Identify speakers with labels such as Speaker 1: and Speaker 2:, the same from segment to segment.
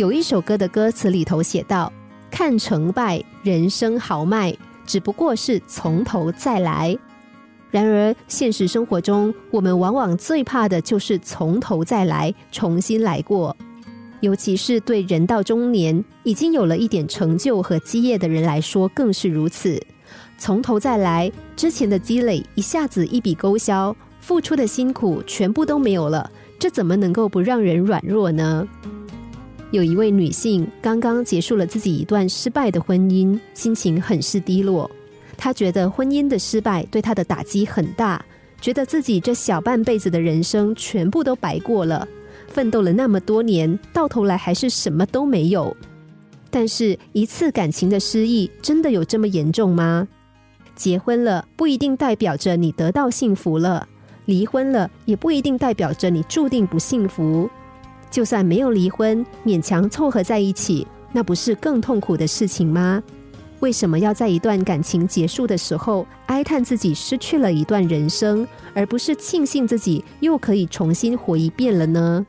Speaker 1: 有一首歌的歌词里头写道：“看成败，人生豪迈，只不过是从头再来。”然而，现实生活中，我们往往最怕的就是从头再来，重新来过。尤其是对人到中年，已经有了一点成就和基业的人来说，更是如此。从头再来，之前的积累一下子一笔勾销，付出的辛苦全部都没有了，这怎么能够不让人软弱呢？有一位女性刚刚结束了自己一段失败的婚姻，心情很是低落。她觉得婚姻的失败对她的打击很大，觉得自己这小半辈子的人生全部都白过了，奋斗了那么多年，到头来还是什么都没有。但是，一次感情的失意，真的有这么严重吗？结婚了不一定代表着你得到幸福了，离婚了也不一定代表着你注定不幸福。就算没有离婚，勉强凑合在一起，那不是更痛苦的事情吗？为什么要在一段感情结束的时候哀叹自己失去了一段人生，而不是庆幸自己又可以重新活一遍了呢？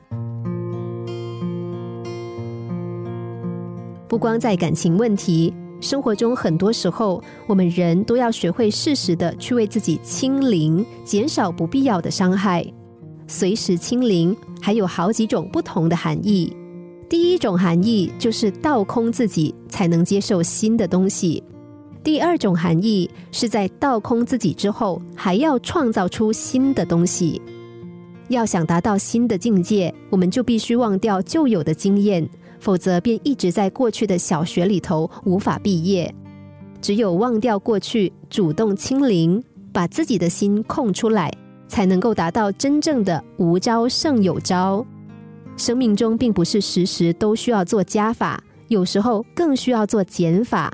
Speaker 1: 不光在感情问题。生活中很多时候，我们人都要学会适时的去为自己清零，减少不必要的伤害。随时清零还有好几种不同的含义。第一种含义就是倒空自己，才能接受新的东西。第二种含义是在倒空自己之后，还要创造出新的东西。要想达到新的境界，我们就必须忘掉旧有的经验。否则，便一直在过去的小学里头无法毕业。只有忘掉过去，主动清零，把自己的心空出来，才能够达到真正的无招胜有招。生命中并不是时时都需要做加法，有时候更需要做减法。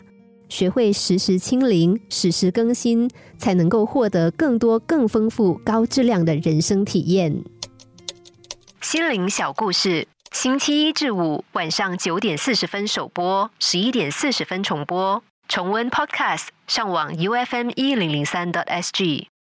Speaker 1: 学会时时清零，时时更新，才能够获得更多、更丰富、高质量的人生体验。心灵小故事。星期一至五晚上九点四十分首播，十一点四十分重播。重温 Podcast，上网 U F M 一零零三 t S G。